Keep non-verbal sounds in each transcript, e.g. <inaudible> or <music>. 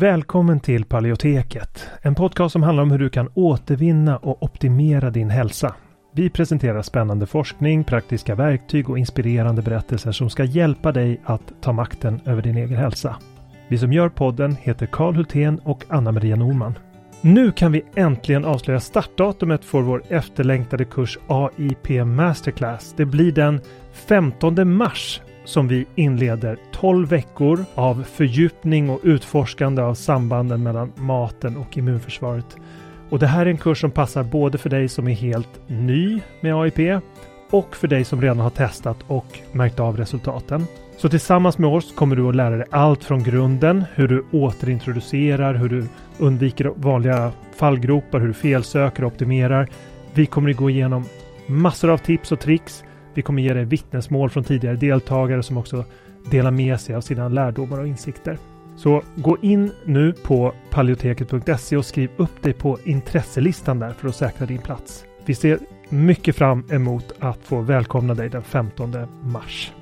Välkommen till Paleoteket, en podcast som handlar om hur du kan återvinna och optimera din hälsa. Vi presenterar spännande forskning, praktiska verktyg och inspirerande berättelser som ska hjälpa dig att ta makten över din egen hälsa. Vi som gör podden heter Karl Hultén och Anna-Maria Norman. Nu kan vi äntligen avslöja startdatumet för vår efterlängtade kurs AIP Masterclass. Det blir den 15 mars som vi inleder 12 veckor av fördjupning och utforskande av sambanden mellan maten och immunförsvaret. Och det här är en kurs som passar både för dig som är helt ny med AIP och för dig som redan har testat och märkt av resultaten. Så tillsammans med oss kommer du att lära dig allt från grunden, hur du återintroducerar, hur du undviker vanliga fallgropar, hur du felsöker och optimerar. Vi kommer att gå igenom massor av tips och tricks. Vi kommer ge dig vittnesmål från tidigare deltagare som också delar med sig av sina lärdomar och insikter. Så gå in nu på paleoteket.se och skriv upp dig på intresselistan där för att säkra din plats. Vi ser mycket fram emot att få välkomna dig den 15 mars.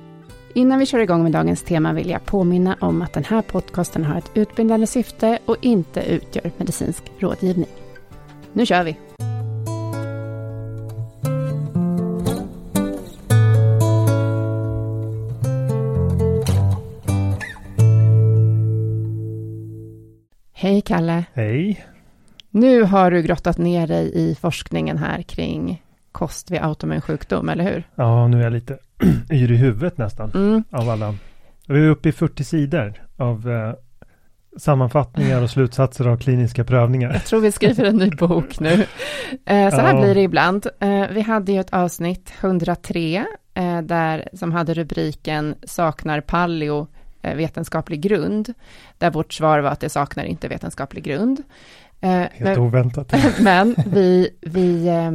Innan vi kör igång med dagens tema vill jag påminna om att den här podcasten har ett utbildande syfte och inte utgör medicinsk rådgivning. Nu kör vi! Hej Kalle! Hej! Nu har du grottat ner dig i forskningen här kring kost vid autoimmun sjukdom, eller hur? Ja, nu är jag lite <clears throat> yr i huvudet nästan. Mm. Av alla. Vi är uppe i 40 sidor av eh, sammanfattningar och slutsatser av kliniska prövningar. Jag tror vi skriver en ny bok nu. <laughs> Eh, så här Ja. blir det ibland. Eh, vi hade ju ett avsnitt 103 eh, där, som hade rubriken Saknar paleo vetenskaplig grund, där vårt svar var att det saknar inte vetenskaplig grund. Eh, Helt men, oväntat. <laughs> men vi, vi eh,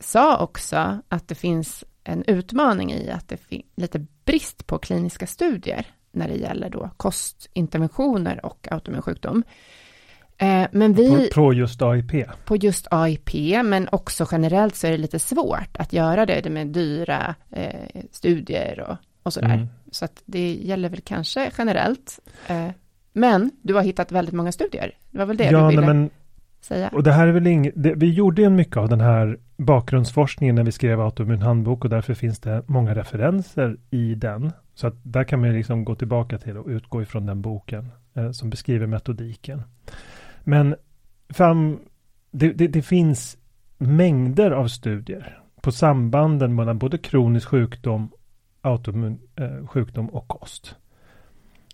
sa också att det finns en utmaning i att det finns lite brist på kliniska studier när det gäller då kostinterventioner och autoimmun sjukdom. Eh, men vi, På, på just AIP. på just AIP, men också generellt så är det lite svårt att göra det med dyra eh, studier och, och sådär. Mm. Så att det gäller väl kanske generellt. Eh, men du har hittat väldigt många studier. Det var väl det Ja, du ville men säga? Och det här är väl inget, vi gjorde ju mycket av den här bakgrundsforskningen när vi skrev autoimmun handbok och därför finns det många referenser i den. Så att där kan man liksom gå tillbaka till och utgå ifrån den boken eh, som beskriver metodiken. Men fram, det, det, det finns mängder av studier på sambanden mellan både kronisk sjukdom, autoimmun eh, sjukdom och kost.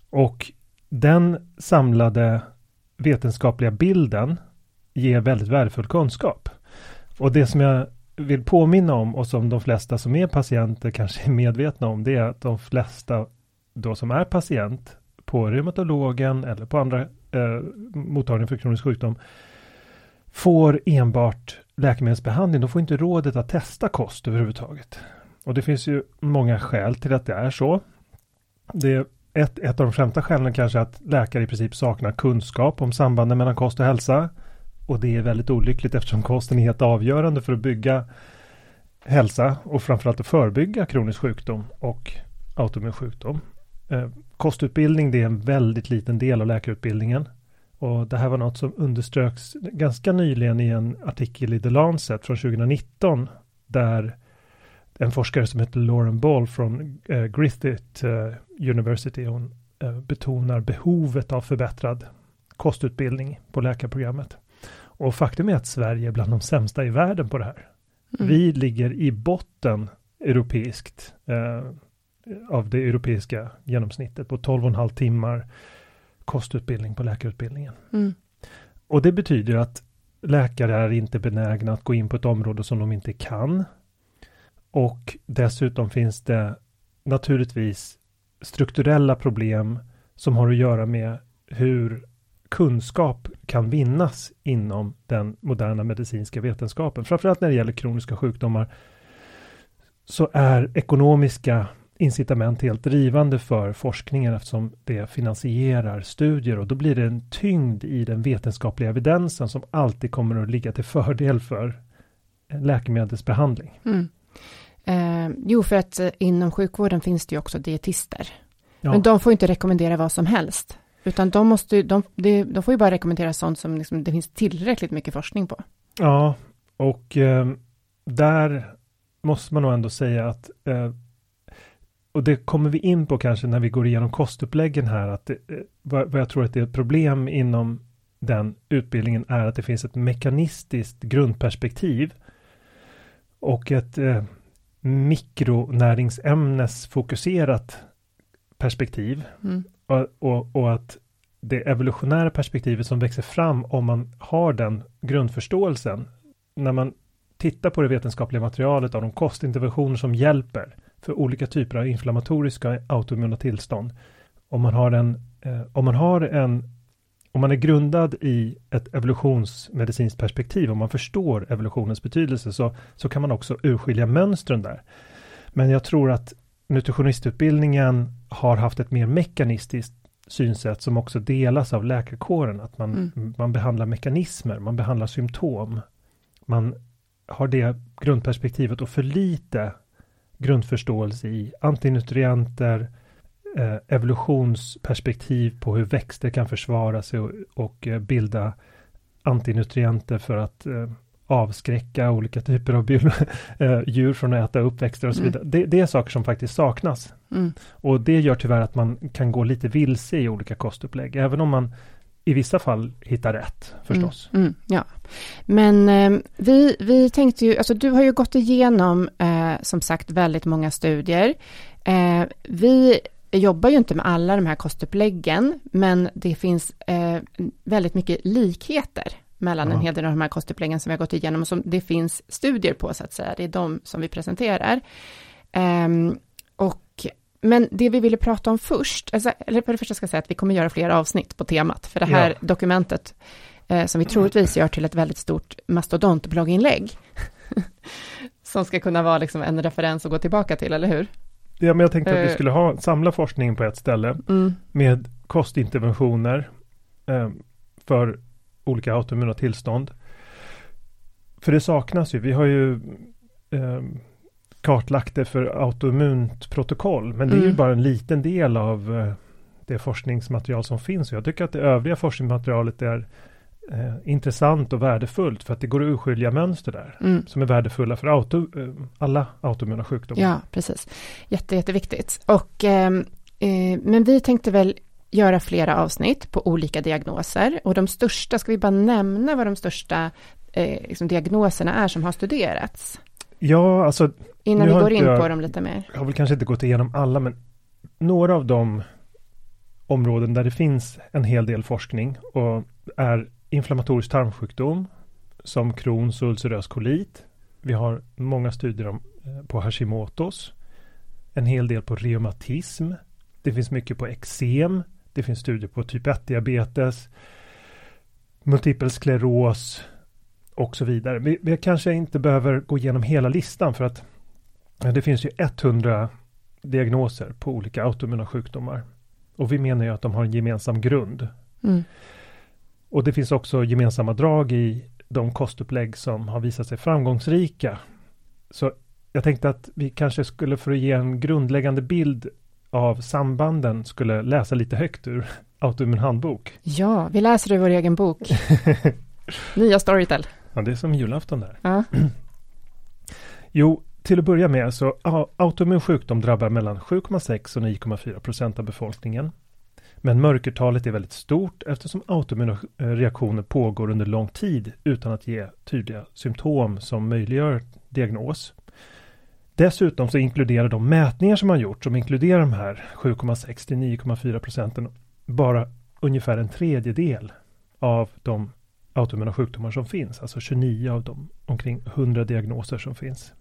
Och den samlade vetenskapliga bilden ger väldigt värdefull kunskap. Och det som jag vill påminna om och som de flesta som är patienter kanske är medvetna om det är att de flesta då som är patient på reumatologen eller på andra eh, mottagningar för kronisk sjukdom får enbart läkemedelsbehandling. De får inte rådet att testa kost överhuvudtaget. Och det finns ju många skäl till att det är så. Det är ett, ett av de främsta skälen kanske att läkare i princip saknar kunskap om sambanden mellan kost och hälsa. Och det är väldigt olyckligt eftersom kosten är helt avgörande för att bygga hälsa och framförallt att förebygga kronisk sjukdom och autoimmun sjukdom. Eh, kostutbildning det är en väldigt liten del av läkarutbildningen. Och det här var något som underströks ganska nyligen i en artikel i The Lancet från 2019 där en forskare som heter Lauren Ball från eh, Griffith eh, University hon eh, betonar behovet av förbättrad kostutbildning på läkarprogrammet. Och faktum är att Sverige är bland de sämsta i världen på det här. Mm. Vi ligger i botten europeiskt eh, av det europeiska genomsnittet på 12,5 timmar kostutbildning på läkarutbildningen. Mm. Och det betyder att läkare är inte benägna att gå in på ett område som de inte kan. Och dessutom finns det naturligtvis strukturella problem som har att göra med hur kunskap kan vinnas inom den moderna medicinska vetenskapen. Framförallt när det gäller kroniska sjukdomar så är ekonomiska incitament helt drivande för forskningen eftersom det finansierar studier och då blir det en tyngd i den vetenskapliga evidensen som alltid kommer att ligga till fördel för läkemedelsbehandling. Mm. Eh, jo, för att eh, inom sjukvården finns det ju också dietister. Ja. Men de får inte rekommendera vad som helst. Utan de, måste, de, de, får ju bara rekommendera sånt som liksom, det finns tillräckligt mycket forskning på. Ja, och eh, där måste man nog ändå säga att eh, och det kommer vi in på kanske när vi går igenom kostuppläggen här, att det, eh, vad jag tror att det är ett problem inom den utbildningen är att det finns ett mekanistiskt grundperspektiv och ett eh, mikronäringsämnesfokuserat perspektiv. Mm. Och, och, och, att det evolutionära perspektivet som växer fram om man har den grundförståelsen. När man tittar på det vetenskapliga materialet av de kostinterventioner som hjälper för olika typer av inflammatoriska autoimmuna tillstånd. Om man har en, eh, om man har en om man är grundad i ett evolutionsmedicinskt perspektiv, om man förstår evolutionens betydelse, så, så kan man också urskilja mönstren där. Men jag tror att nutritionistutbildningen har haft ett mer mekanistiskt synsätt som också delas av läkarkåren, att man, mm. man behandlar mekanismer, man behandlar symptom. Man har det grundperspektivet och för lite grundförståelse i antinutrienter, evolutionsperspektiv på hur växter kan försvara sig och, och eh, bilda antinutrienter för att eh, avskräcka olika typer av <laughs> eh, djur från att äta upp växter och så mm. vidare. Det, det, är saker som faktiskt saknas. Mm. Och det gör tyvärr att man kan gå lite vilse i olika kostupplägg, även om man i vissa fall hittar rätt förstås. Mm, mm, ja, men eh, vi, vi tänkte ju, alltså du har ju gått igenom eh, som sagt väldigt många studier. Eh, vi jobbar ju inte med alla de här kostuppläggen, men det finns eh, väldigt mycket likheter mellan ja. en hel del av de här kostuppläggen som vi har gått igenom och som det finns studier på så att säga. Det är de som vi presenterar. Um, och, men det vi ville prata om först, alltså, eller för det första ska jag säga att vi kommer göra fler avsnitt på temat, för det här ja. dokumentet eh, som vi troligtvis gör till ett väldigt stort mastodontblogginlägg, <laughs> som ska kunna vara liksom en referens att gå tillbaka till, eller hur? Ja, men jag tänkte att vi eh. skulle ha, samla forskningen på ett ställe mm. med kostinterventioner eh, för olika autoimmuna tillstånd. För det saknas ju. Vi har ju eh, kartlagt det för autoimmunt protokoll, men det är ju mm. bara en liten del av eh, det forskningsmaterial som finns. Jag tycker att det övriga forskningsmaterialet är eh, intressant och värdefullt för att det går att urskilja mönster där mm. som är värdefulla för auto, eh, alla autoimmuna sjukdomar. Ja, precis. Jätte, jätteviktigt. Och, ehm, eh, men vi tänkte väl göra flera avsnitt på olika diagnoser och de största, ska vi bara nämna vad de största eh, liksom diagnoserna är som har studerats? Ja, alltså. Innan vi går in jag, på dem lite mer. Jag har väl kanske inte gått igenom alla, men några av de områden där det finns en hel del forskning och är inflammatorisk tarmsjukdom som Crohns och ulcerös kolit. Vi har många studier om, eh, på Hashimotos, en hel del på reumatism. Det finns mycket på eksem, det finns studier på typ 1-diabetes, multipel skleros och så vidare. Vi, vi, kanske inte behöver gå igenom hela listan för att det finns ju 100 diagnoser på olika autoimmuna sjukdomar. Och vi menar ju att de har en gemensam grund. Mm. Och det finns också gemensamma drag i de kostupplägg som har visat sig framgångsrika. Så jag tänkte att vi kanske skulle för att ge en grundläggande bild av sambanden skulle läsa lite högt ur <laughs> Autoimmun handbok. Ja, vi läser ur vår egen bok. <laughs> Nya Storytel. Ja, det är som julafton där. Ja. <clears throat> jo, till att börja med så autoimmun sjukdom drabbar mellan 7,6 och 9,4 procent av befolkningen. Men mörkertalet är väldigt stort eftersom autoimmuna reaktioner pågår under lång tid utan att ge tydliga symptom som möjliggör diagnos. Dessutom så inkluderar de mätningar som man gjort, som inkluderar de här 7,6 till 9,4 procenten, bara ungefär en tredjedel av de autoimmuna sjukdomar som finns, alltså 29 av de omkring 100 diagnoser som finns.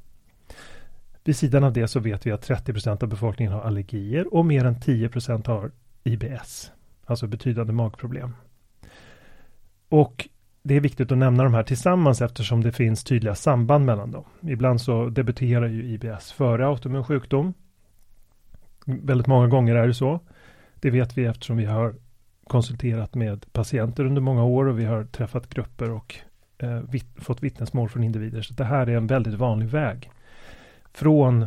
Vid sidan av det så vet vi att 30 procent av befolkningen har allergier och mer än 10 procent har IBS, alltså betydande magproblem. Och det är viktigt att nämna de här tillsammans eftersom det finns tydliga samband mellan dem. Ibland så debuterar ju IBS före autoimmun sjukdom. Väldigt många gånger är det så. Det vet vi eftersom vi har konsulterat med patienter under många år och vi har träffat grupper och eh, vitt, fått vittnesmål från individer. Så det här är en väldigt vanlig väg. Från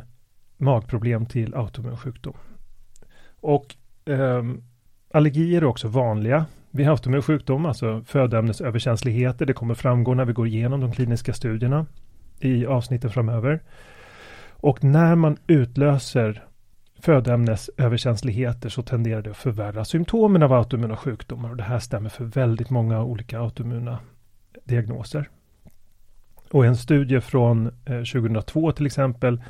magproblem till autoimmun sjukdom. Och eh, allergier är också vanliga vid autoimmun sjukdom, alltså födoämnesöverkänsligheter. Det kommer framgå när vi går igenom de kliniska studierna i avsnitten framöver. Och när man utlöser födoämnesöverkänsligheter så tenderar det att förvärra symptomen av autoimmuna sjukdomar. Och det här stämmer för väldigt många olika autoimmuna diagnoser. Och i en studie från eh, 2002 till exempel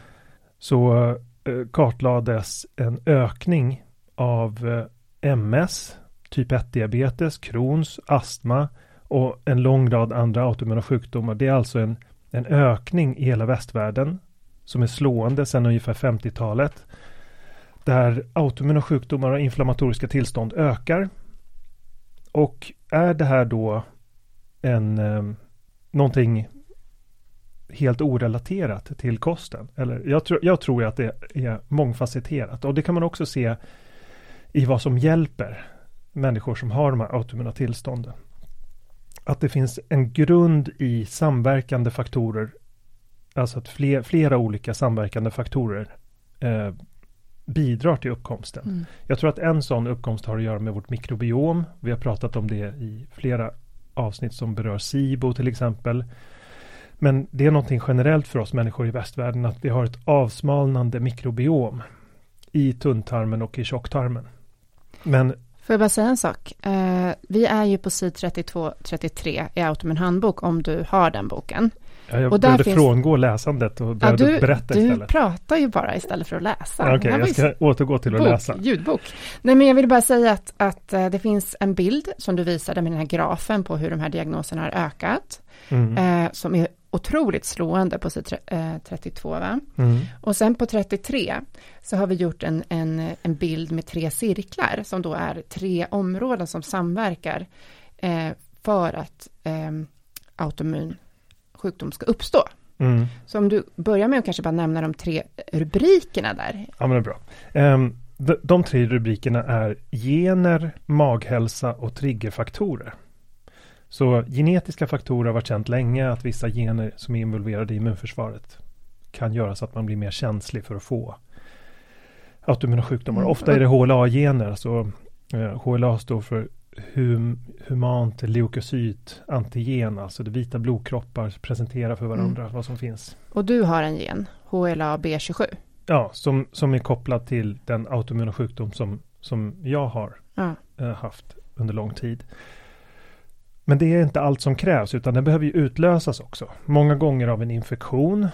så eh, kartlades en ökning av eh, MS, typ 1-diabetes, Crohns, astma och en lång rad andra autoimmuna sjukdomar. Det är alltså en, en ökning i hela västvärlden som är slående sedan ungefär 50-talet. Där autoimmuna sjukdomar och inflammatoriska tillstånd ökar. Och är det här då en eh, någonting helt orelaterat till kosten? Eller jag, tro, jag tror att det är mångfacetterat och det kan man också se i vad som hjälper människor som har de här autoimmuna tillstånden. Att det finns en grund i samverkande faktorer, alltså att fler, flera olika samverkande faktorer eh, bidrar till uppkomsten. Mm. Jag tror att en sån uppkomst har att göra med vårt mikrobiom. Vi har pratat om det i flera avsnitt som berör SIBO till exempel. Men det är någonting generellt för oss människor i västvärlden att vi har ett avsmalnande mikrobiom i tunntarmen och i tjocktarmen. Men Får jag bara säga en sak? Uh, vi är ju på sid 32-33 i Automin handbok om du har den boken. Ja, jag och behövde finns... frångå läsandet och började ja, du, berätta istället. Du pratar ju bara istället för att läsa. Okej, okay, jag ska återgå till bok, att läsa. Ljudbok. Nej, men jag vill bara säga att, att uh, det finns en bild som du visade med den här grafen på hur de här diagnoserna har ökat. Mm. Uh, som är otroligt slående på sid 32. Va? Mm. Och sen på 33 så har vi gjort en, en, en bild med tre cirklar som då är tre områden som samverkar eh, för att eh, autoimmun sjukdom ska uppstå. Mm. Så om du börjar med att kanske bara nämna de tre rubrikerna där. Ja, men det är bra. Um, de, de tre rubrikerna är gener, maghälsa och triggerfaktorer. Så genetiska faktorer har varit känt länge att vissa gener som är involverade i immunförsvaret kan göra så att man blir mer känslig för att få autoimmuna sjukdomar. Mm. Ofta är det HLA-gener, alltså eh, HLA står för hum, humant leukocyt antigen, alltså det vita blodkroppar presenterar för varandra mm. vad som finns. Och du har en gen, HLA B27? Ja, som, som är kopplad till den autoimmuna sjukdom som, som jag har ja. eh, haft under lång tid. Men det är inte allt som krävs utan den behöver ju utlösas också. Många gånger av en infektion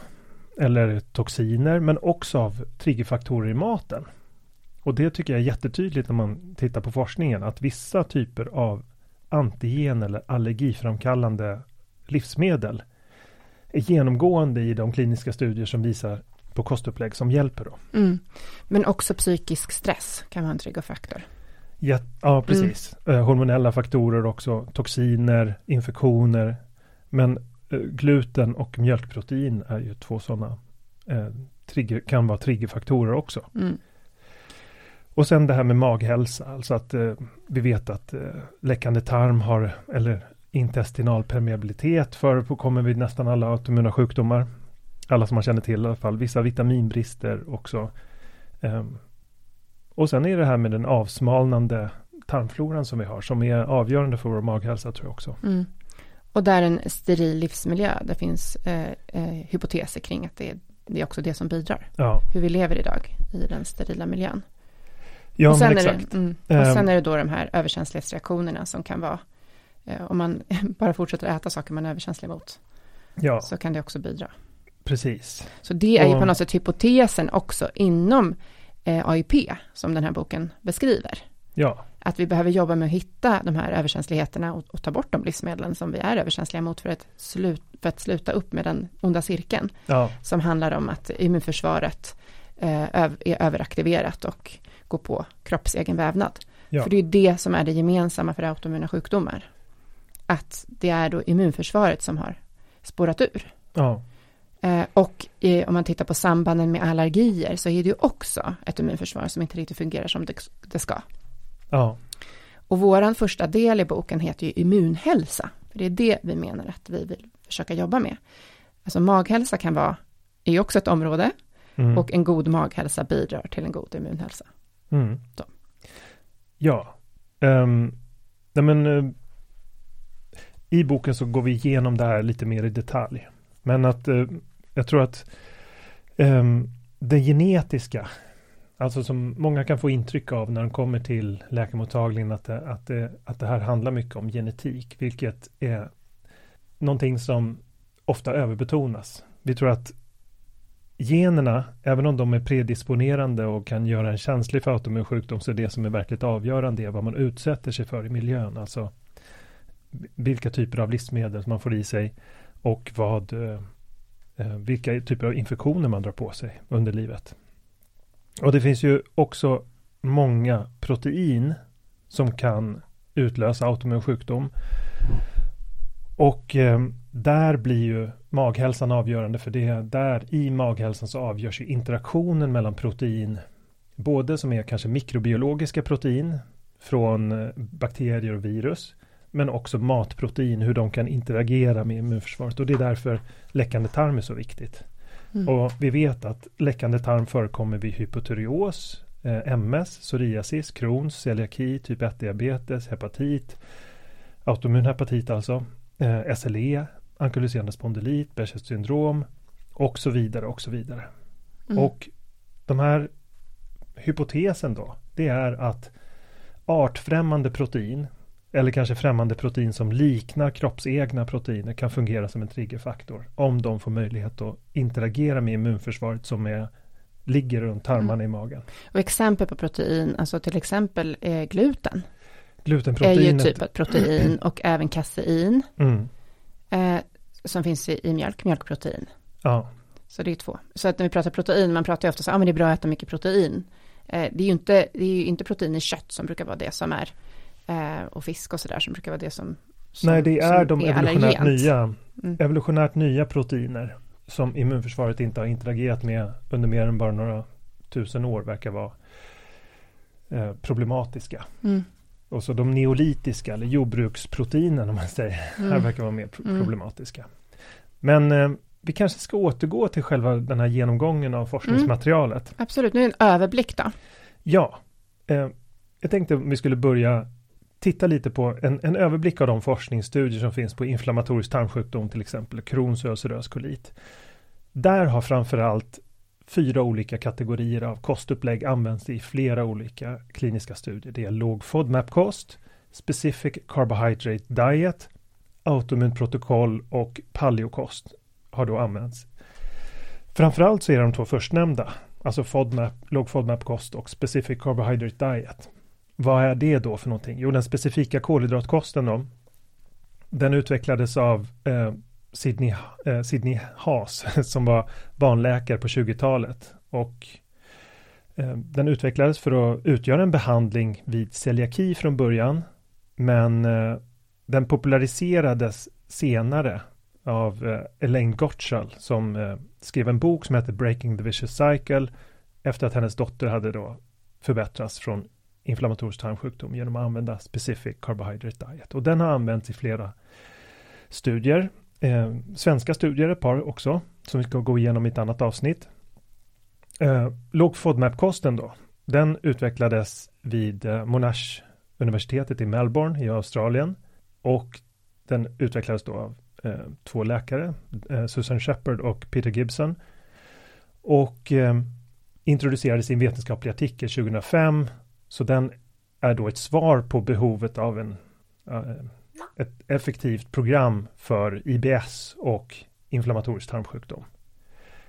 eller toxiner men också av triggerfaktorer i maten. Och det tycker jag är jättetydligt när man tittar på forskningen att vissa typer av antigen eller allergiframkallande livsmedel är genomgående i de kliniska studier som visar på kostupplägg som hjälper. Då. Mm. Men också psykisk stress kan vara en triggerfaktor. Ja, ja precis. Mm. Eh, hormonella faktorer också, toxiner, infektioner. Men eh, gluten och mjölkprotein är ju två sådana eh, trigger, kan vara triggerfaktorer också. Mm. Och sen det här med maghälsa, alltså att eh, vi vet att eh, läckande tarm har, eller intestinal permeabilitet förekommer vid nästan alla autoimmuna sjukdomar. Alla som man känner till i alla fall. Vissa vitaminbrister också. Um, och sen är det här med den avsmalnande tarmfloran som vi har, som är avgörande för vår maghälsa tror jag också. Mm. Och där en steril livsmiljö, det finns eh, eh, hypoteser kring att det är, det är också det som bidrar. Ja. Hur vi lever idag i den sterila miljön. Ja, och sen, men exakt. Det, mm, och sen ehm. är det då de här överkänslighetsreaktionerna som kan vara, eh, om man <laughs> bara fortsätter äta saker man är överkänslig mot, ja. så kan det också bidra. Precis. Så det är ju på något sätt hypotesen också inom eh, AIP, som den här boken beskriver. Ja. Att vi behöver jobba med att hitta de här överkänsligheterna och, och ta bort de livsmedlen som vi är överkänsliga mot för att, slut, för att sluta upp med den onda cirkeln. Ja. Som handlar om att immunförsvaret eh, är överaktiverat och går på kroppsegen vävnad. Ja. För det är det som är det gemensamma för autoimmuna sjukdomar. Att det är då immunförsvaret som har spårat ur. Ja. Eh, och om man tittar på sambanden med allergier så är det ju också ett immunförsvar som inte riktigt fungerar som det, det ska. Ja. Och våran första del i boken heter ju immunhälsa. För det är det vi menar att vi vill försöka jobba med. Alltså maghälsa kan vara, är ju också ett område. Mm. Och en god maghälsa bidrar till en god immunhälsa. Mm. Ja, Um, nej men, uh, I boken så går vi igenom det här lite mer i detalj. Men att eh, jag tror att eh, det genetiska, alltså som många kan få intryck av när de kommer till läkarmottagningen, att det, att det, att det här handlar mycket om genetik, vilket är någonting som ofta överbetonas. Vi tror att generna, även om de är predisponerande och kan göra en känslig för autoimmun sjukdom, så är det som är verkligt avgörande är vad man utsätter sig för i miljön. Alltså vilka typer av livsmedel man får i sig och vad, eh, eh, vilka typer av infektioner man drar på sig under livet. Och det finns ju också många protein som kan utlösa autoimmun sjukdom. Och eh, där blir ju maghälsan avgörande för det. Där i maghälsan så avgörs ju interaktionen mellan protein, både som är kanske mikrobiologiska protein från eh, bakterier och virus, men också matprotein, hur de kan interagera med immunförsvaret. Och det är därför läckande tarm är så viktigt. Mm. Och vi vet att läckande tarm förekommer vid hypotyreos, eh, MS, psoriasis, Crohns, celiaki, typ 1-diabetes, hepatit, autoimmun hepatit alltså, eh, SLE, ankyloserande spondylit, Behrs syndrom och så vidare och så vidare. Mm. Och de här hypotesen då, det är att artfrämmande protein eller kanske främmande protein som liknar kroppsegna proteiner kan fungera som en triggerfaktor om de får möjlighet att interagera med immunförsvaret som är, ligger runt tarmarna mm. i magen. Och exempel på protein, alltså till exempel är gluten. Glutenproteinet. Är ju typ ett protein <clears throat> och även kasein. Mm eh, som finns i, i, mjölk, mjölkprotein. Ja. Så det är två. Så att när vi pratar protein, man pratar ju ofta så, ja ah, men det är bra att äta mycket protein. Eh, det är ju inte, det är ju inte protein i kött som brukar vara det som är, eh, och fisk och sådär som brukar vara det som, som Nej, det är de är evolutionärt nya, mm. evolutionärt nya proteiner som immunförsvaret inte har interagerat med under mer än bara några tusen år verkar vara eh, problematiska. Mm. Och så de neolitiska eller jordbruksproteinen om man säger, mm. här verkar vara mer pro mm. problematiska. Men eh, vi kanske ska återgå till själva den här genomgången av forskningsmaterialet. Mm. Absolut, nu en överblick då. Ja, eh, jag tänkte om vi skulle börja titta lite på en, en, överblick av de forskningsstudier som finns på inflammatorisk tarmsjukdom, till exempel Crohns och ulcerös kolit. Där har framförallt fyra olika kategorier av kostupplägg använts i flera olika kliniska studier. Det är låg FODMAP-kost, Specific Carbohydrate Diet, autoimmunprotokoll och paleokost har då använts. Framförallt så är de två förstnämnda, alltså FODMAP, låg FODMAP-kost och Specific Carbohydrate Diet. Vad är det då för någonting? Jo, den specifika kolhydratkosten då, den utvecklades av eh, Sidney, eh, Sidney Haas <laughs> som var barnläkare på 20-talet. Och eh, den utvecklades för att utgöra en behandling vid celiaki från början. Men eh, den populariserades senare av eh, Elaine Gottschall som eh, skrev en bok som heter Breaking the Vicious Cycle efter att hennes dotter hade då förbättrats från inflammatorisk tarmsjukdom genom att använda Specific Carbohydrate Diet. Och den har använts i flera studier eh, svenska studier, ett par också, som vi ska gå igenom i ett annat avsnitt. Eh, låg FODMAP-kosten då, den utvecklades vid eh, Monash universitetet i Melbourne i Australien och den utvecklades då av eh, två läkare, eh, Susan Shepard och Peter Gibson och eh, introducerades i en vetenskaplig artikel 2005 så den är då ett svar på behovet av en eh, ett effektivt program för IBS och inflammatorisk tarmsjukdom.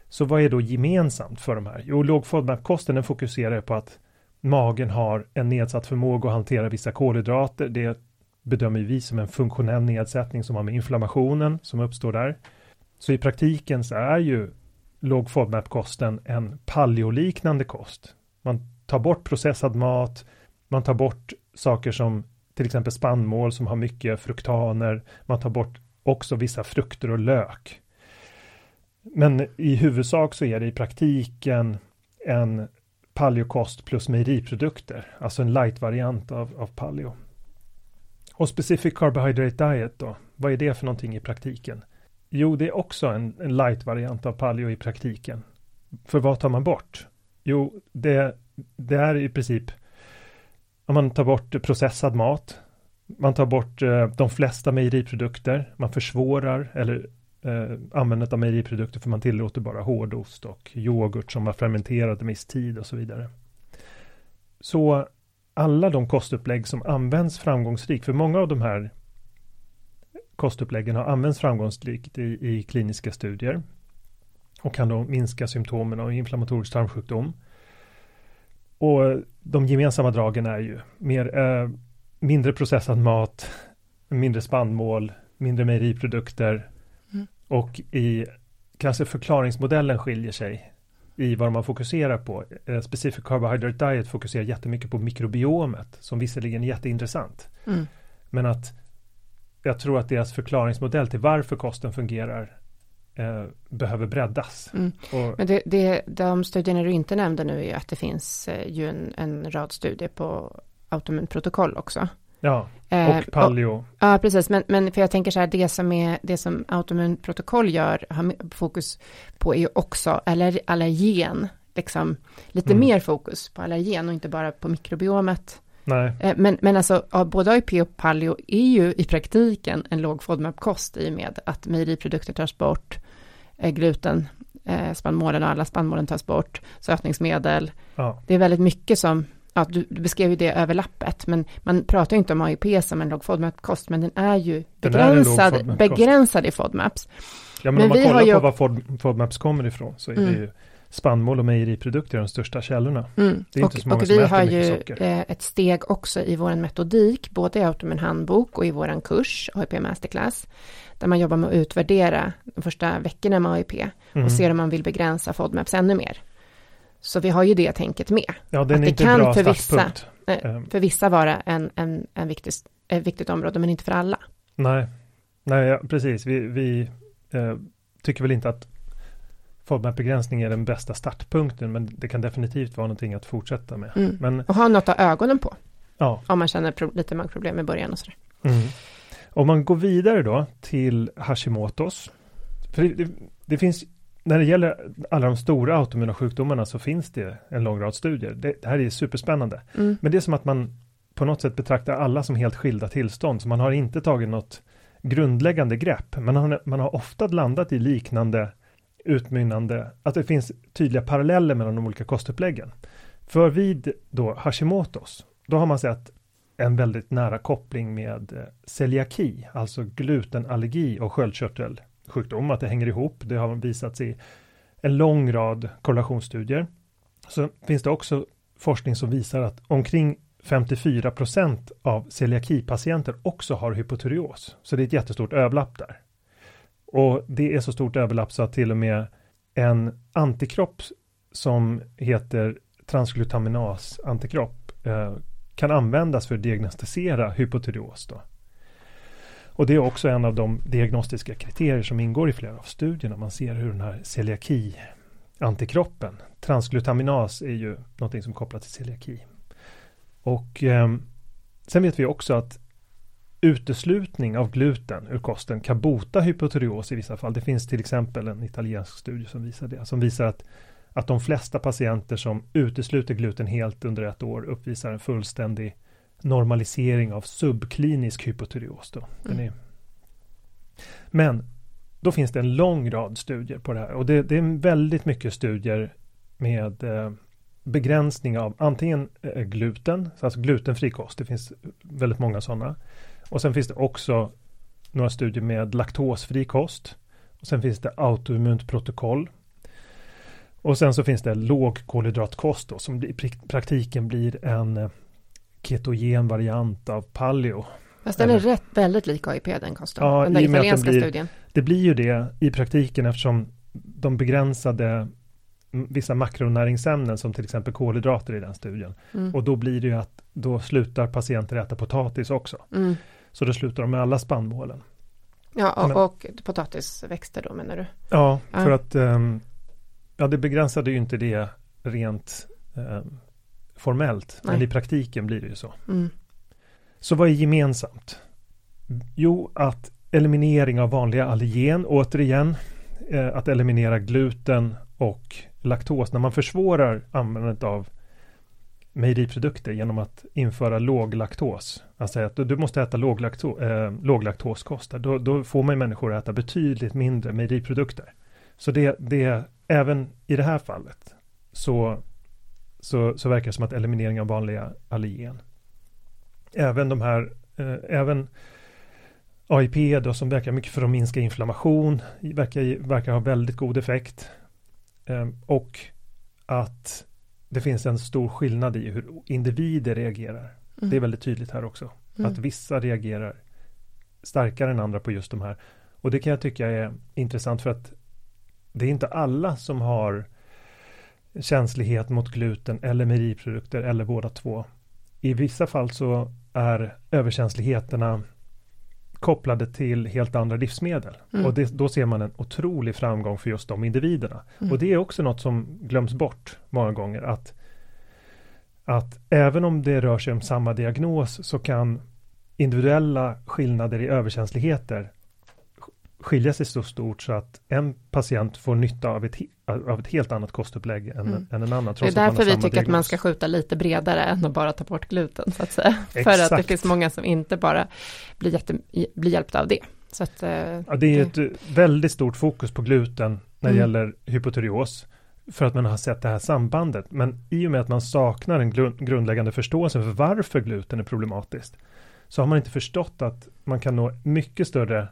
Så vad är då gemensamt för de här? Jo, låg FODMAP-kosten fokuserar på att magen har en nedsatt förmåga att hantera vissa kolhydrater. Det bedömer vi som en funktionell nedsättning som har med inflammationen som uppstår där. Så i praktiken så är ju låg FODMAP-kosten en paleoliknande kost. Man tar bort processad mat, man tar bort saker som till exempel spannmål som har mycket fruktaner. Man tar bort också vissa frukter och lök. Men i huvudsak så är det i praktiken en paleokost plus mejeriprodukter, alltså en light-variant av, av paleo. Och specific carbohydrate diet då, vad är det för någonting i praktiken? Jo, det är också en, en light-variant av paleo i praktiken. För vad tar man bort? Jo, det, det är i princip om man tar bort processad mat. Man tar bort eh, de flesta mejeriprodukter. Man försvårar eller eh, användandet av mejeriprodukter för man tillåter bara hårdost och yoghurt som var fermenterad en viss tid och så vidare. Så alla de kostupplägg som används framgångsrikt, för många av de här kostuppläggen har använts framgångsrikt i, i kliniska studier och kan då minska symptomen av inflammatorisk tarmsjukdom. Och de gemensamma dragen är ju mer, eh, mindre processad mat, mindre spannmål, mindre mejeriprodukter mm. och i kanske förklaringsmodellen skiljer sig i vad man fokuserar på. Eh, Specific Carbohydrate Diet fokuserar jättemycket på mikrobiomet som visserligen är jätteintressant. Mm. Men att jag tror att deras förklaringsmodell till varför kosten fungerar eh, behöver breddas. Mm. Och, Men det, det, de studierna du inte nämnde nu är att det finns eh, ju en, en rad studier på autoimmunprotokoll också. Ja, eh, och paleo. Och, ja, precis. Men, men för jag tänker så här, det som, är, det som autoimmunprotokoll gör, har fokus på är ju också aller, allergen. Liksom lite mm. mer fokus på allergen och inte bara på mikrobiomet. Nej. Eh, men, men alltså, både AIP och paleo är ju i praktiken en låg FODMAP-kost i och med att mejeriprodukter tas bort, gluten, spannmålen och alla spannmålen tas bort, sötningsmedel. Ja. Det är väldigt mycket som ja, du, du, beskrev ju det överlappet, men man pratar ju inte om AIP som en låg FODMAP-kost, men den är ju begränsad, är begränsad i FODMAPs. Ja, men, men om man kollar ju... på var FODMAPs kommer ifrån, så är mm. det ju spannmål och mejeriprodukter de största källorna. Mm. Det är och, inte så många och vi har ju socker. Eh, ett steg också i vår metodik, både i Automin handbok och i vår kurs, AIP Masterclass, där man jobbar med att utvärdera de första veckorna med AIP och mm. ser om man vill begränsa FODMAPs ännu mer. Så vi har ju det tänket med. Ja, den att det kan bra för vissa, ehm. för vissa vara en, en, en viktig, ett viktigt område, men inte för alla. Nej, Nej ja, precis. Vi, vi eh, tycker väl inte att FODMAP-begränsning är den bästa startpunkten, men det kan definitivt vara någonting att fortsätta med. Mm. Men, och ha något att ha ögonen på. Ja. Om man känner pro lite magproblem i början och sådär. Mm. Om man går vidare då till Hashimotos. För det, det, det finns när det gäller alla de stora autoimmuna sjukdomarna så finns det en lång rad studier. Det, det här är superspännande. Mm. Men det är som att man på något sätt betraktar alla som helt skilda tillstånd, så man har inte tagit något grundläggande grepp. Man har, man har ofta landat i liknande utmynnande, att det finns tydliga paralleller mellan de olika kostuppläggen. För vid då Hashimotos, då har man sett en väldigt nära koppling med eh, celiaki, alltså glutenallergi och sköldkörtelsjukdom. att det hänger ihop. Det har visats i en lång rad korrelationsstudier. Så finns det också forskning som visar att omkring 54 procent av celiakipatienter också har hypotyreos. Så det är ett jättestort överlapp där. Och det är så stort överlapp så att till och med en antikropp som heter transglutaminas antikropp eh, kan användas för att diagnostisera hypotyreos. Då. Och det är också en av de diagnostiska kriterier som ingår i flera av studierna. Man ser hur den här celiaki antikroppen, transglutaminas är ju någonting som kopplat till celiaki. Och eh, sen vet vi också att uteslutning av gluten ur kosten kan bota hypotyreos i vissa fall. Det finns till exempel en italiensk studie som visar det, som visar att, att de flesta patienter som utesluter gluten helt under ett år uppvisar en fullständig normalisering av subklinisk hypotyreos. Då. Mm. är... Men då finns det en lång rad studier på det här och det, det är väldigt mycket studier med eh, begränsning av antingen eh, gluten, alltså glutenfri kost, det finns väldigt många sådana. Och sen finns det också några studier med laktosfri kost. Och sen finns det autoimmunt protokoll. Och sen så finns det lågkolhydratkost då, som i praktiken blir en eh, ketogen variant av paleo. Fast den är rätt, väldigt lik AIP den kosten, ja, den där italienska blir, studien. Det blir ju det i praktiken eftersom de begränsade vissa makronäringsämnen som till exempel kolhydrater i den studien. Mm. Och då blir det ju att då slutar patienter äta potatis också. Mm. Så då slutar de med alla spannmålen. Ja, och, Men, och potatisväxter då menar du? Ja, för ja. att um, ja, det begränsade ju inte det rent um, formellt, Nej. men i praktiken blir det ju så. Mm. Så vad är gemensamt? Jo, att eliminering av vanliga allergen, återigen, eh, att eliminera gluten och laktos. När man försvårar användandet av mejeriprodukter genom att införa låglaktos. Alltså att du måste äta låglakto, eh, låglaktoskost. Då, då får man människor att äta betydligt mindre mejeriprodukter. Så det, det även i det här fallet så, så, så verkar det som att eliminering av vanliga allergen. Även de här, eh, även AIP då som verkar mycket för att minska inflammation, verkar, verkar ha väldigt god effekt. Eh, och att det finns en stor skillnad i hur individer reagerar. Mm. Det är väldigt tydligt här också. Mm. Att vissa reagerar starkare än andra på just de här. Och det kan jag tycka är intressant för att det är inte alla som har känslighet mot gluten eller mejeriprodukter eller båda två. I vissa fall så är överkänsligheterna kopplade till helt andra livsmedel. Mm. Och det, då ser man en otrolig framgång för just de individerna. Mm. Och det är också något som glöms bort många gånger. Att, att även om det rör sig om samma diagnos så kan individuella skillnader i överkänsligheter skilja sig så stort så att en patient får nytta av ett, av ett helt annat kostupplägg än, mm. än en annan. Det är därför vi tycker diagnos. att man ska skjuta lite bredare än att bara ta bort gluten. Så att säga. <laughs> För att det finns många som inte bara blir, jätte, blir hjälpta av det. Så att, eh, ja, det är det... ett väldigt stort fokus på gluten när det mm. gäller hypotyreos för att man har sett det här sambandet. Men i och med att man saknar en grundläggande förståelse för varför gluten är problematiskt så har man inte förstått att man kan nå mycket större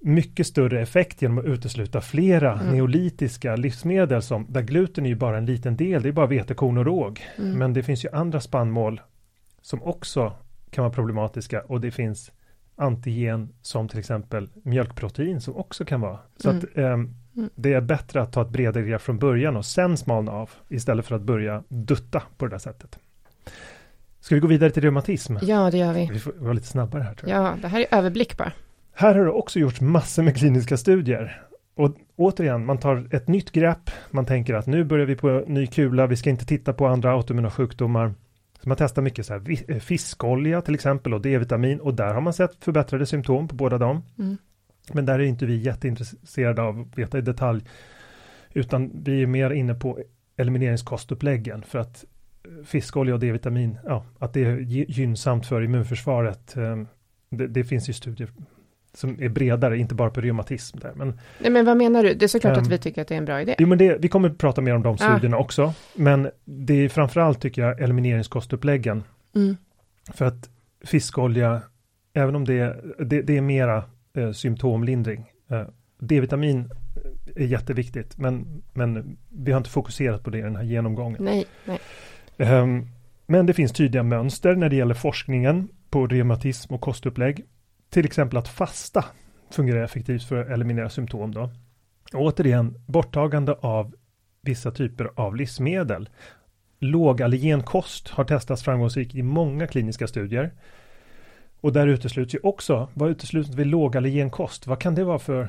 mycket större effekt genom att utesluta flera mm. neolitiska livsmedel som där gluten är ju bara en liten del, det är bara vetekorn och råg. Mm. Men det finns ju andra spannmål som också kan vara problematiska och det finns antigen som till exempel mjölkprotein som också kan vara. Så mm. att um, det är bättre att ta ett bredare grepp från början och sen smalna av istället för att börja dutta på det där sättet. Ska vi gå vidare till reumatism? Ja, det gör vi. Vi får vara lite snabbare här. Tror jag. Ja, det här är överblick bara. Här har det också gjorts massor med kliniska studier. Och återigen, man tar ett nytt grepp. Man tänker att nu börjar vi på ny kula. Vi ska inte titta på andra autoimmuna sjukdomar. Så man testar mycket så här, eh, fiskolja till exempel och D-vitamin och där har man sett förbättrade symptom på båda dem. Mm. Men där är inte vi jätteintresserade av att veta i detalj. Utan vi är mer inne på elimineringskostuppläggen för att eh, fiskolja och D-vitamin, ja, att det är gynnsamt för immunförsvaret. Eh, det, det finns ju studier som är bredare, inte bara på reumatism. Där. Men, Nej, men vad menar du? Det är såklart um, att ehm, vi tycker att det är en bra idé. Jo, men det, vi kommer att prata mer om de ah. studierna ah. också. Men det är framförallt, tycker jag, elimineringskostuppläggen. Mm. För att fiskolja, även om det, det, det är mera eh, symptomlindring. Eh, D-vitamin är jätteviktigt, men, men vi har inte fokuserat på det i den här genomgången. Nej, nej. Um, men det finns tydliga mönster när det gäller forskningen på reumatism och kostupplägg till exempel att fasta fungerar effektivt för att eliminera symptom. Då. Och återigen, borttagande av vissa typer av livsmedel. Lågallergen kost har testats framgångsrikt i många kliniska studier. Och där utesluts ju också, vad utesluts vid lågallergen kost? Vad kan det vara för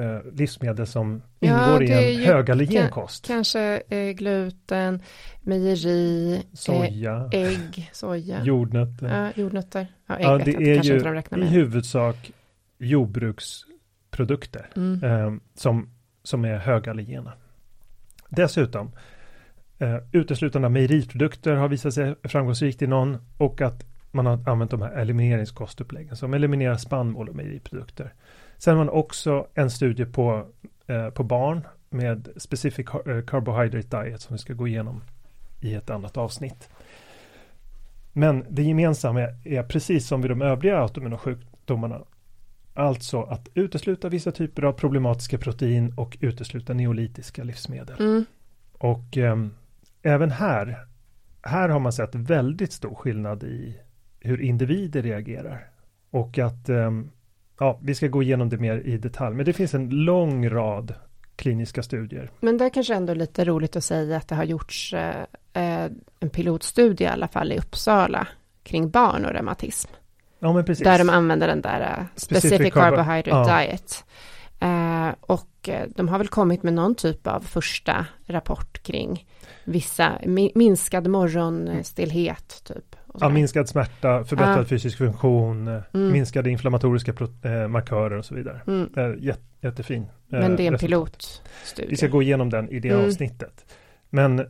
eh, livsmedel som ingår ja, i en högallergen kost? Kanske eh, gluten, mejeri, soja, eh, ägg, soja, <laughs> jordnötter. Ja, jordnötter. Ja, ägg ja det är ju de i huvudsak jordbruksprodukter mm. eh, som, som är högallergena. Dessutom, eh, uteslutande mejeriprodukter har visat sig framgångsrikt i någon och att man har använt de här elimineringskostuppläggen som eliminerar spannmål och mejeriprodukter. Sen har man också en studie på, eh, på barn med specific eh, carbohydrate diet som vi ska gå igenom i ett annat avsnitt. Men det gemensamma är, är precis som vid de övriga autoimmuna sjukdomarna. Alltså att utesluta vissa typer av problematiska protein och utesluta neolitiska livsmedel. Mm. Och eh, även här, här har man sett väldigt stor skillnad i hur individer reagerar. Och att eh, ja, vi ska gå igenom det mer i detalj, men det finns en lång rad kliniska studier. Men det är kanske ändå lite roligt att säga att det har gjorts eh, eh, en pilotstudie i alla fall i Uppsala kring barn och reumatism. Ja, men precis. Där de använder den där uh, specific, specific carbohydrate ja. diet. Uh, och uh, de har väl kommit med någon typ av första rapport kring vissa mi minskad morgonstillhet typ. Ja, minskad smärta, förbättrad ja. fysisk funktion, mm. minskade inflammatoriska äh, markörer och så vidare. Mm. Äh, jätte, jättefin. Men det är en pilotstudie. Vi ska gå igenom den i det mm. avsnittet. Men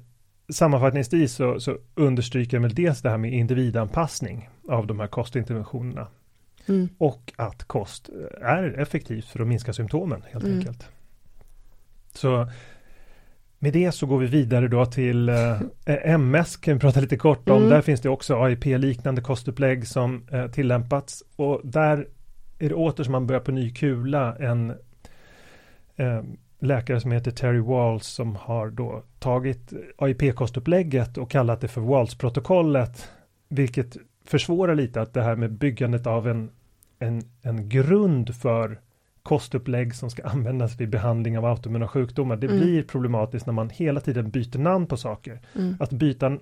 sammanfattningsvis så, så understryker väl dels det här med individanpassning av de här kostinterventionerna. Mm. Och att kost är effektivt för att minska symptomen helt mm. enkelt. Så med det så går vi vidare då till eh, MS, kan vi prata lite kort om. Mm. Där finns det också AIP-liknande kostupplägg som eh, tillämpats. Och där är det åter som man börjar på ny kula. En eh, läkare som heter Terry Walls som har då tagit AIP-kostupplägget och kallat det för Walls-protokollet. Vilket försvårar lite att det här med byggandet av en, en, en grund för kostupplägg som ska användas vid behandling av autoimmuna sjukdomar. Det mm. blir problematiskt när man hela tiden byter namn på saker. Mm. Att byta,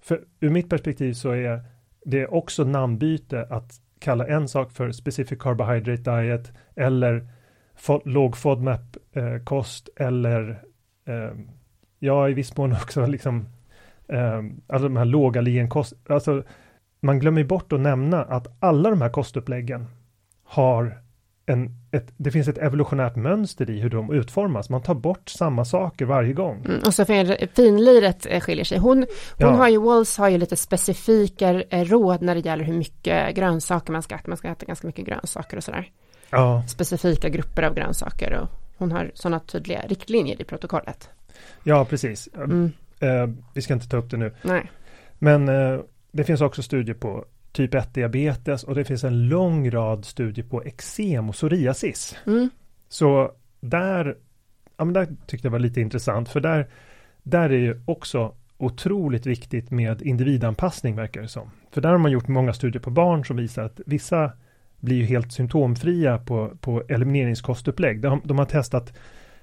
för ur mitt perspektiv så är det också namnbyte att kalla en sak för specific carbohydrate diet eller låg FODMAP eh, kost eller eh, ja i viss mån <laughs> också liksom eh, alltså de här låga allergenkost, alltså man glömmer bort att nämna att alla de här kostuppläggen har en, ett, det finns ett evolutionärt mönster i hur de utformas. Man tar bort samma saker varje gång. Mm, och så finliret eh, skiljer sig. Hon, hon ja. har ju, Walls har ju lite specifika eh, råd när det gäller hur mycket grönsaker man ska äta. Man ska äta ganska mycket grönsaker och sådär. Ja. Specifika grupper av grönsaker och hon har sådana tydliga riktlinjer i protokollet. Ja, precis. Mm. Uh, vi ska inte ta upp det nu. Nej. Men uh, det finns också studier på typ 1-diabetes och det finns en lång rad studier på eksem och psoriasis. Mm. Så där, ja, men där tyckte jag var lite intressant för där, där är ju också otroligt viktigt med individanpassning verkar det som. För där har man gjort många studier på barn som visar att vissa blir ju helt symptomfria på, på elimineringskostupplägg. De, de har testat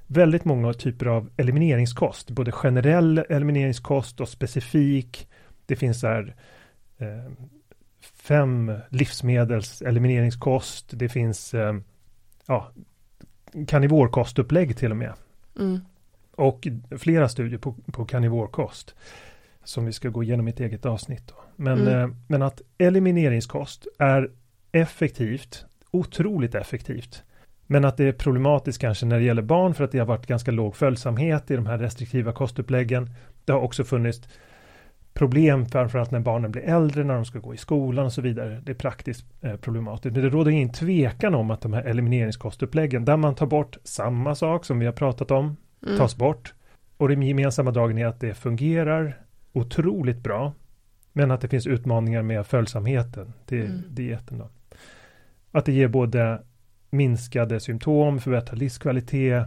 väldigt många typer av elimineringskost, både generell elimineringskost och specifik. Det finns här eh, fem livsmedels elimineringskost. Det finns eh, ja, karnivorkostupplägg till och med. Mm. Och flera studier på, på karnivorkost. Som vi ska gå igenom i ett eget avsnitt. Då. Men, mm. eh, men att elimineringskost är effektivt, otroligt effektivt. Men att det är problematiskt kanske när det gäller barn för att det har varit ganska låg följsamhet i de här restriktiva kostuppläggen. Det har också funnits problem framförallt när barnen blir äldre, när de ska gå i skolan och så vidare. Det är praktiskt eh, problematiskt. Men det råder ingen tvekan om att de här elimineringskostuppläggen, där man tar bort samma sak som vi har pratat om, mm. tas bort. Och det gemensamma dragen är att det fungerar otroligt bra, men att det finns utmaningar med följsamheten till mm. dieten. Då. Att det ger både minskade symptom, förbättrad livskvalitet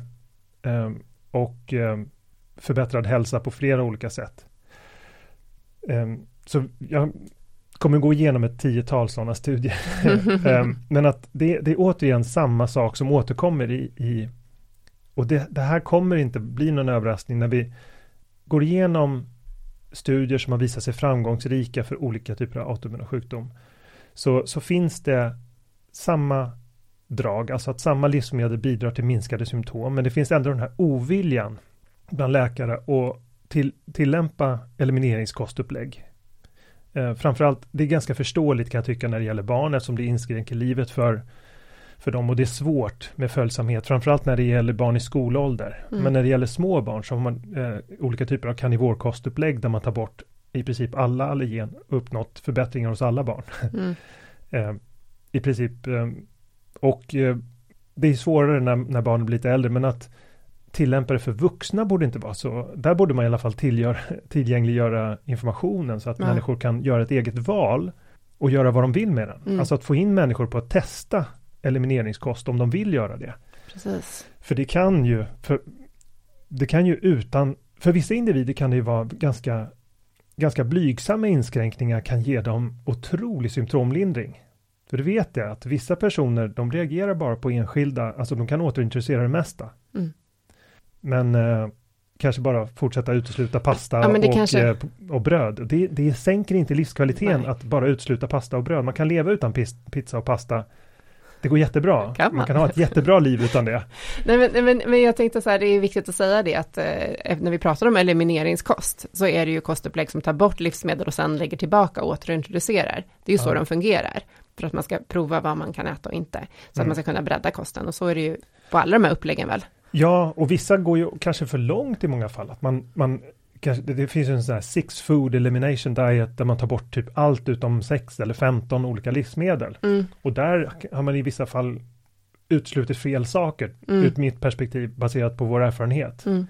eh, och eh, förbättrad hälsa på flera olika sätt. Um, så jag kommer gå igenom ett tiotal sådana studier. um, <laughs> men att det, det, är återigen samma sak som återkommer i, i och det, det, här kommer inte bli någon överraskning när vi går igenom studier som har visat sig framgångsrika för olika typer av autoimmuna sjukdom. Så, så finns det samma drag, alltså att samma livsmedel bidrar till minskade symptom, men det finns ändå den här oviljan bland läkare och till, tillämpa elimineringskostupplägg. Eh, framförallt, det är ganska förståeligt kan jag tycka när det gäller barn eftersom det inskränker livet för, för dem och det är svårt med följsamhet, framförallt när det gäller barn i skolålder. Mm. Men när det gäller små barn så har man eh, olika typer av karnivorkostupplägg där man tar bort i princip alla allergen uppnått förbättringar hos alla barn. Mm. <laughs> eh, I princip, eh, och eh, det är svårare när, när barnen blir lite äldre, men att tillämpare för vuxna borde inte vara så. Där borde man i alla fall tillgör, tillgängliggöra informationen så att ja. människor kan göra ett eget val och göra vad de vill med den. Mm. Alltså att få in människor på att testa elimineringskost om de vill göra det. Precis. För det kan ju, för det kan ju utan, för vissa individer kan det ju vara ganska, ganska blygsamma inskränkningar kan ge dem otrolig symptomlindring. För du vet det att vissa personer, de reagerar bara på enskilda, alltså de kan återintroducera det mesta. Mm. Men eh, kanske bara fortsätta utesluta pasta ja, och, kanske... Eh, och bröd. Det, det sänker inte livskvaliteten Nej. att bara utesluta pasta och bröd. Man kan leva utan pizza och pasta. Det går jättebra. Kan man? man? kan ha ett jättebra liv utan det. <laughs> Nej, men, men, men jag tänkte så här, det är viktigt att säga det att eh, när vi pratar om elimineringskost så är det ju kostupplägg som tar bort livsmedel och sen lägger tillbaka och återintroducerar. Det är ju så de fungerar för att man ska prova vad man kan äta och inte. Så mm. att man ska kunna bredda kosten och så är det ju på alla de här uppläggen väl. Ja, och vissa går ju kanske för långt i många fall. Att man, man kanske, det, det finns ju en sån här six food elimination diet där man tar bort typ allt utom sex eller 15 olika livsmedel. Mm. Och där har man i vissa fall uteslutit fel saker Mm. ur mitt perspektiv baserat på vår erfarenhet. Mm.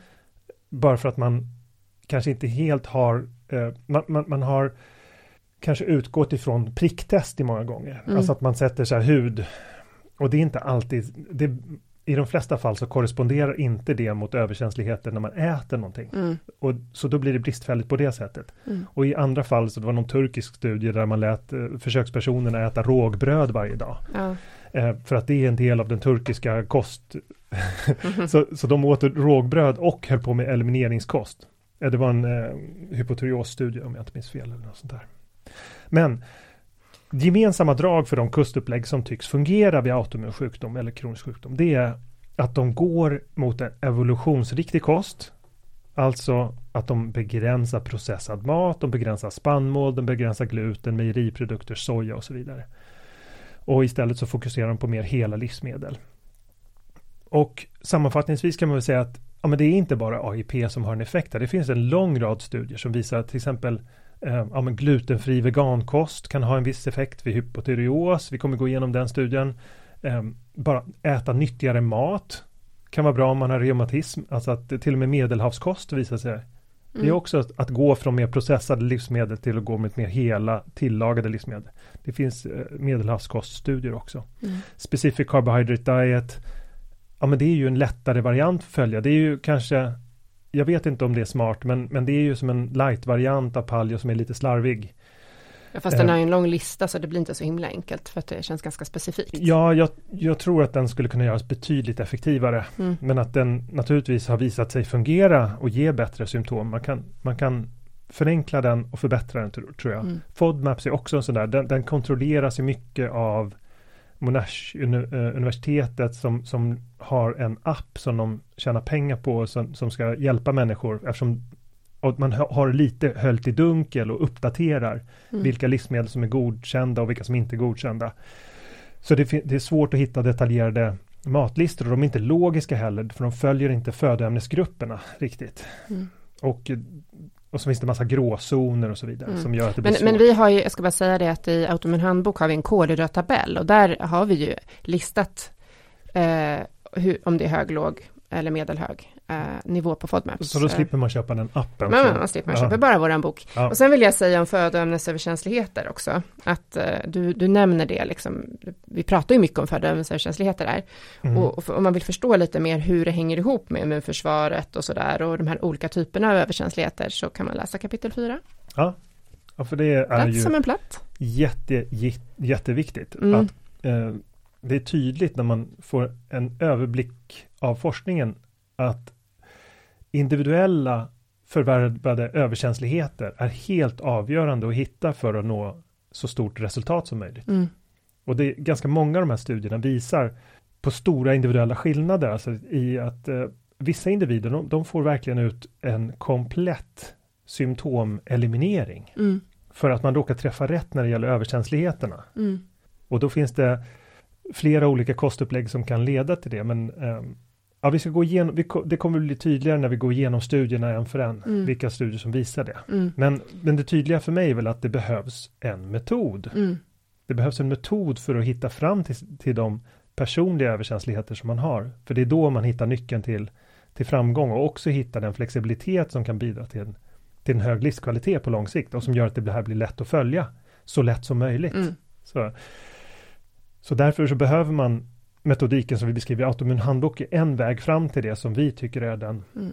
Bara för att man kanske inte helt har, eh, man, man, man har kanske utgått ifrån pricktest i många gånger. Mm. Alltså att man sätter så här hud. Och det är inte alltid, det, i de flesta fall så korresponderar inte det mot överkänsligheten när man äter någonting. Mm. Och, så då blir det bristfälligt på det sättet. Mm. Och i andra fall så det var någon turkisk studie där man lät eh, försökspersonerna äta rågbröd varje dag. Ja. Eh, för att det är en del av den turkiska kost. Mhm. <laughs> så, så de åt rågbröd och höll på med elimineringskost. Eh, det var en eh, hypotyreosstudie om jag inte minns fel eller något sånt där. Men gemensamma drag för de kustupplägg som tycks fungera vid autoimmun sjukdom eller kronisk sjukdom, det är att de går mot en evolutionsriktig kost. Alltså att de begränsar processad mat, de begränsar spannmål, de begränsar gluten, mejeriprodukter, soja och så vidare. Och istället så fokuserar de på mer hela livsmedel. Och sammanfattningsvis kan man väl säga att ja, men det är inte bara AIP som har en effekt. Det finns en lång rad studier som visar att till exempel eh, ja, men glutenfri vegankost kan ha en viss effekt vid hypotyreos. Vi kommer gå igenom den studien. Eh, bara äta nyttigare mat kan vara bra om man har reumatism. Alltså att till och med medelhavskost visar sig. Det är Mm. också att, att gå från mer processade livsmedel till att gå mot mer hela tillagade livsmedel. Det finns eh, medelhavskoststudier också. Mm. Specific Carbohydrate Diet. Ja men det är ju en lättare variant att följa. Det är ju kanske, jag vet inte om det är smart, men, men det är ju som en light-variant av paleo som är lite slarvig. Ja, fast den Eh. har ju en lång lista så det blir inte så himla enkelt för att det känns ganska specifikt. Ja, jag, jag tror att den skulle kunna göras betydligt effektivare. Mm. Men att den naturligtvis har visat sig fungera och ge bättre symptom. Man kan, man kan förenkla den och förbättra den tror, tror jag. Mm. FODMAPs är också en sån där, den, den kontrolleras ju mycket av Monash uni- universitetet som, som har en app som de tjänar pengar på som, som ska hjälpa människor eftersom och man ha- har lite höljt i dunkel och uppdaterar Mm. vilka livsmedel som är godkända och vilka som inte är godkända. Så det, det är svårt att hitta detaljerade matlistor och de är inte logiska heller för de följer inte födoämnesgrupperna riktigt. Mm. Och, och så finns det massa gråzoner och så vidare Mm. som gör att det blir Men, svårt. men vi har ju, jag ska bara säga det att i Autoimmun handbok har vi en kolhydrattabell och där har vi ju listat eh, hur, om det är hög, låg eller medelhög nivå på FODMAPs. Så då slipper man köpa den appen. Men man slipper, man köper bara våran bok. Ja. Och sen vill jag säga om födoämnesöverkänsligheter också, att eh, du, du nämner det liksom, vi pratar ju mycket om födoämnesöverkänsligheter här, Mm. och, om man vill förstå lite mer hur det hänger ihop med immunförsvaret och sådär, och de här olika typerna av överkänsligheter, så kan man läsa kapitel 4. ja. ja, för det är Platt ju som en platt. jätte, jä- jätteviktigt. Mm. Att, eh, det är tydligt när man får en överblick av forskningen att individuella förvärvade överkänsligheter är helt avgörande att hitta för att nå så stort resultat som möjligt. Mm. Och det är ganska många av de här studierna visar på stora individuella skillnader, alltså i att eh, vissa individer, de, de får verkligen ut en komplett symptomeliminering Mm. för att man råkar träffa rätt när det gäller överkänsligheterna. Mm. Och då finns det flera olika kostupplägg som kan leda till det, men ehm, ja, vi ska gå igenom, vi, det kommer bli tydligare när vi går igenom studierna en för en, Mm. vilka studier som visar det. Mm. Men, men det tydliga för mig är väl att det behövs en metod. Mm. Det behövs en metod för att hitta fram till, till de personliga överkänsligheter som man har. För det är då man hittar nyckeln till, till framgång och också hitta den flexibilitet som kan bidra till en, till en hög livskvalitet på lång sikt och som gör att det här blir lätt att följa så lätt som möjligt. Mm. Så, så därför så behöver man metodiken som vi beskriver i Autoimmun handbok är en väg fram till det som vi tycker är den. Mm.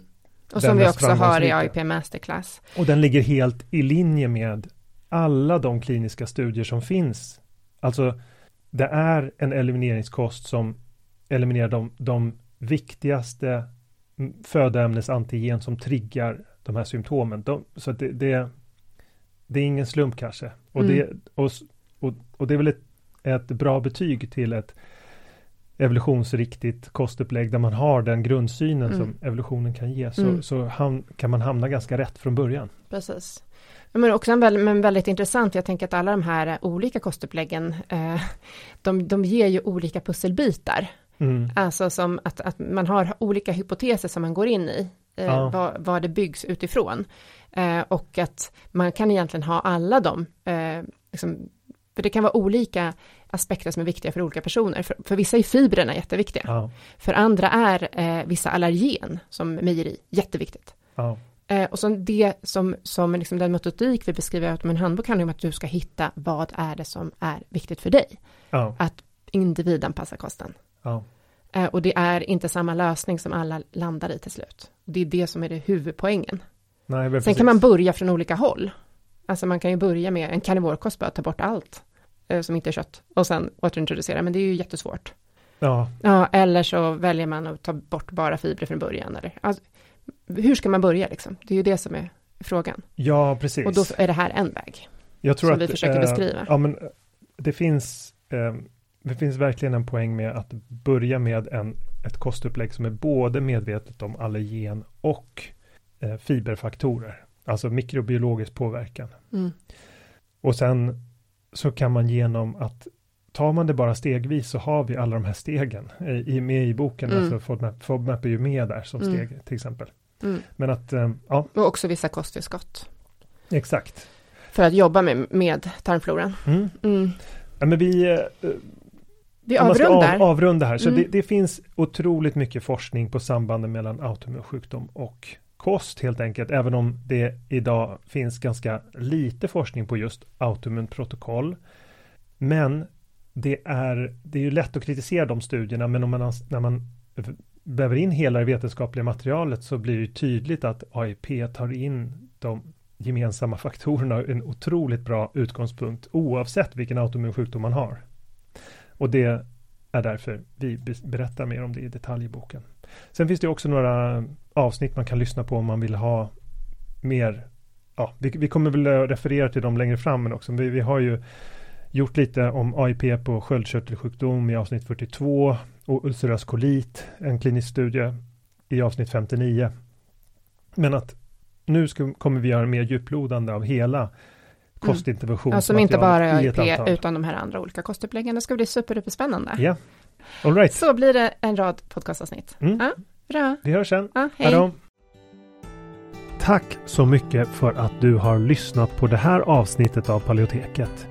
Och Den som vi också har i. AIP Masterclass. Och den ligger helt i linje med alla de kliniska studier som finns. Alltså det är en elimineringskost som eliminerar de, de viktigaste födoämnesantigen som triggar de här symptomen. De, så det, det, det är ingen slump kanske. Och, Mm. det, och, och, och det är väl ett, ett bra betyg till ett evolutionsriktigt kostupplägg där man har den grundsynen Mm. som evolutionen kan ge. Så, Mm. så ham, kan man hamna ganska rätt från början. Precis. Men också en väldigt, men väldigt intressant, jag tänker att alla de här olika kostuppläggen, eh, de, de ger ju olika pusselbitar. Mm. Alltså som att, att man har olika hypoteser som man går in i, eh, Ja. vad, vad det byggs utifrån. Eh, och att man kan egentligen ha alla de, eh, liksom, för det kan vara olika aspekter som är viktiga för olika personer. För, för vissa är fibrerna jätteviktiga. Ja, För andra är eh, vissa allergen, som mejeri, jätteviktigt. ja, Eh, och så det som, som liksom den metodik vi beskriver i Automun handbok handlar om att du ska hitta vad är det som är viktigt för dig. ja, Att individanpassa kosten. ja. Eh, och det är inte samma lösning som alla landar i till slut. Det är det som är det huvudpoängen. Nej, Sen precis. kan man börja från olika håll. Alltså man kan ju börja med en karnivorkost, bara ta bort allt eh, som inte är kött och sen återintroducera, men det är ju jättesvårt. Ja, Ja, eller så väljer man att ta bort bara fibrer från början. Eller, alltså, hur ska man börja liksom? Det är ju det som är frågan. ja, precis. Och då är det här en väg. Jag tror som att, vi försöker eh, beskriva. Ja, men eh, det finns, eh, det finns verkligen en poäng med att börja med en, ett kostupplägg som är både medvetet om allergen och eh, fiberfaktorer, alltså mikrobiologisk påverkan. Mm. Och sen så kan man genom att tar man det bara stegvis så har vi alla de här stegen i, med i boken. Mm. Alltså FODMAP, FODMAP är ju med där som Mm. steg till exempel. Mm. Men att, eh, ja, Och också vissa kosttillskott. exakt. För att jobba med, med tarmfloran. Mm. Mm. Ja, men vi, eh, Vi avrundar. Av, avrunda här. Så Mm. det, det finns otroligt mycket forskning på sambanden mellan autoimmun sjukdom och kost helt enkelt. Även om det idag finns ganska lite forskning på just autoimmunt protokoll. Men det är, det är ju lätt att kritisera de studierna, men om man, när man väver in hela det vetenskapliga materialet så blir det tydligt att AIP tar in de gemensamma faktorerna, en otroligt bra utgångspunkt oavsett vilken autoimmun sjukdom man har. Och det är därför vi berättar mer om det i detalj i boken. Sen finns det också några avsnitt man kan lyssna på om man vill ha mer. Ja, vi, vi kommer väl referera till dem längre fram, men också vi, vi har ju gjort lite om AIP på sköldkörtelsjukdom i avsnitt 42 och ulcerös kolit, en klinisk studie i avsnitt 59. Men att nu ska, kommer vi göra mer djuplodande av hela kostintervention. Ja, som inte bara är AIP utan de här andra olika kostuppläggen. Det ska bli superduperspännande. Ja, all right. Så blir det en rad podcastavsnitt. Mm. Ja, bra. Vi hörs sen. Ja, Hej hej. då. Tack så mycket för att du har lyssnat på det här avsnittet av Paleoteket.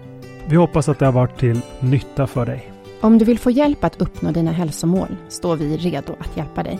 Vi hoppas att det har varit till nytta för dig. Om du vill få hjälp att uppnå dina hälsomål står vi redo att hjälpa dig.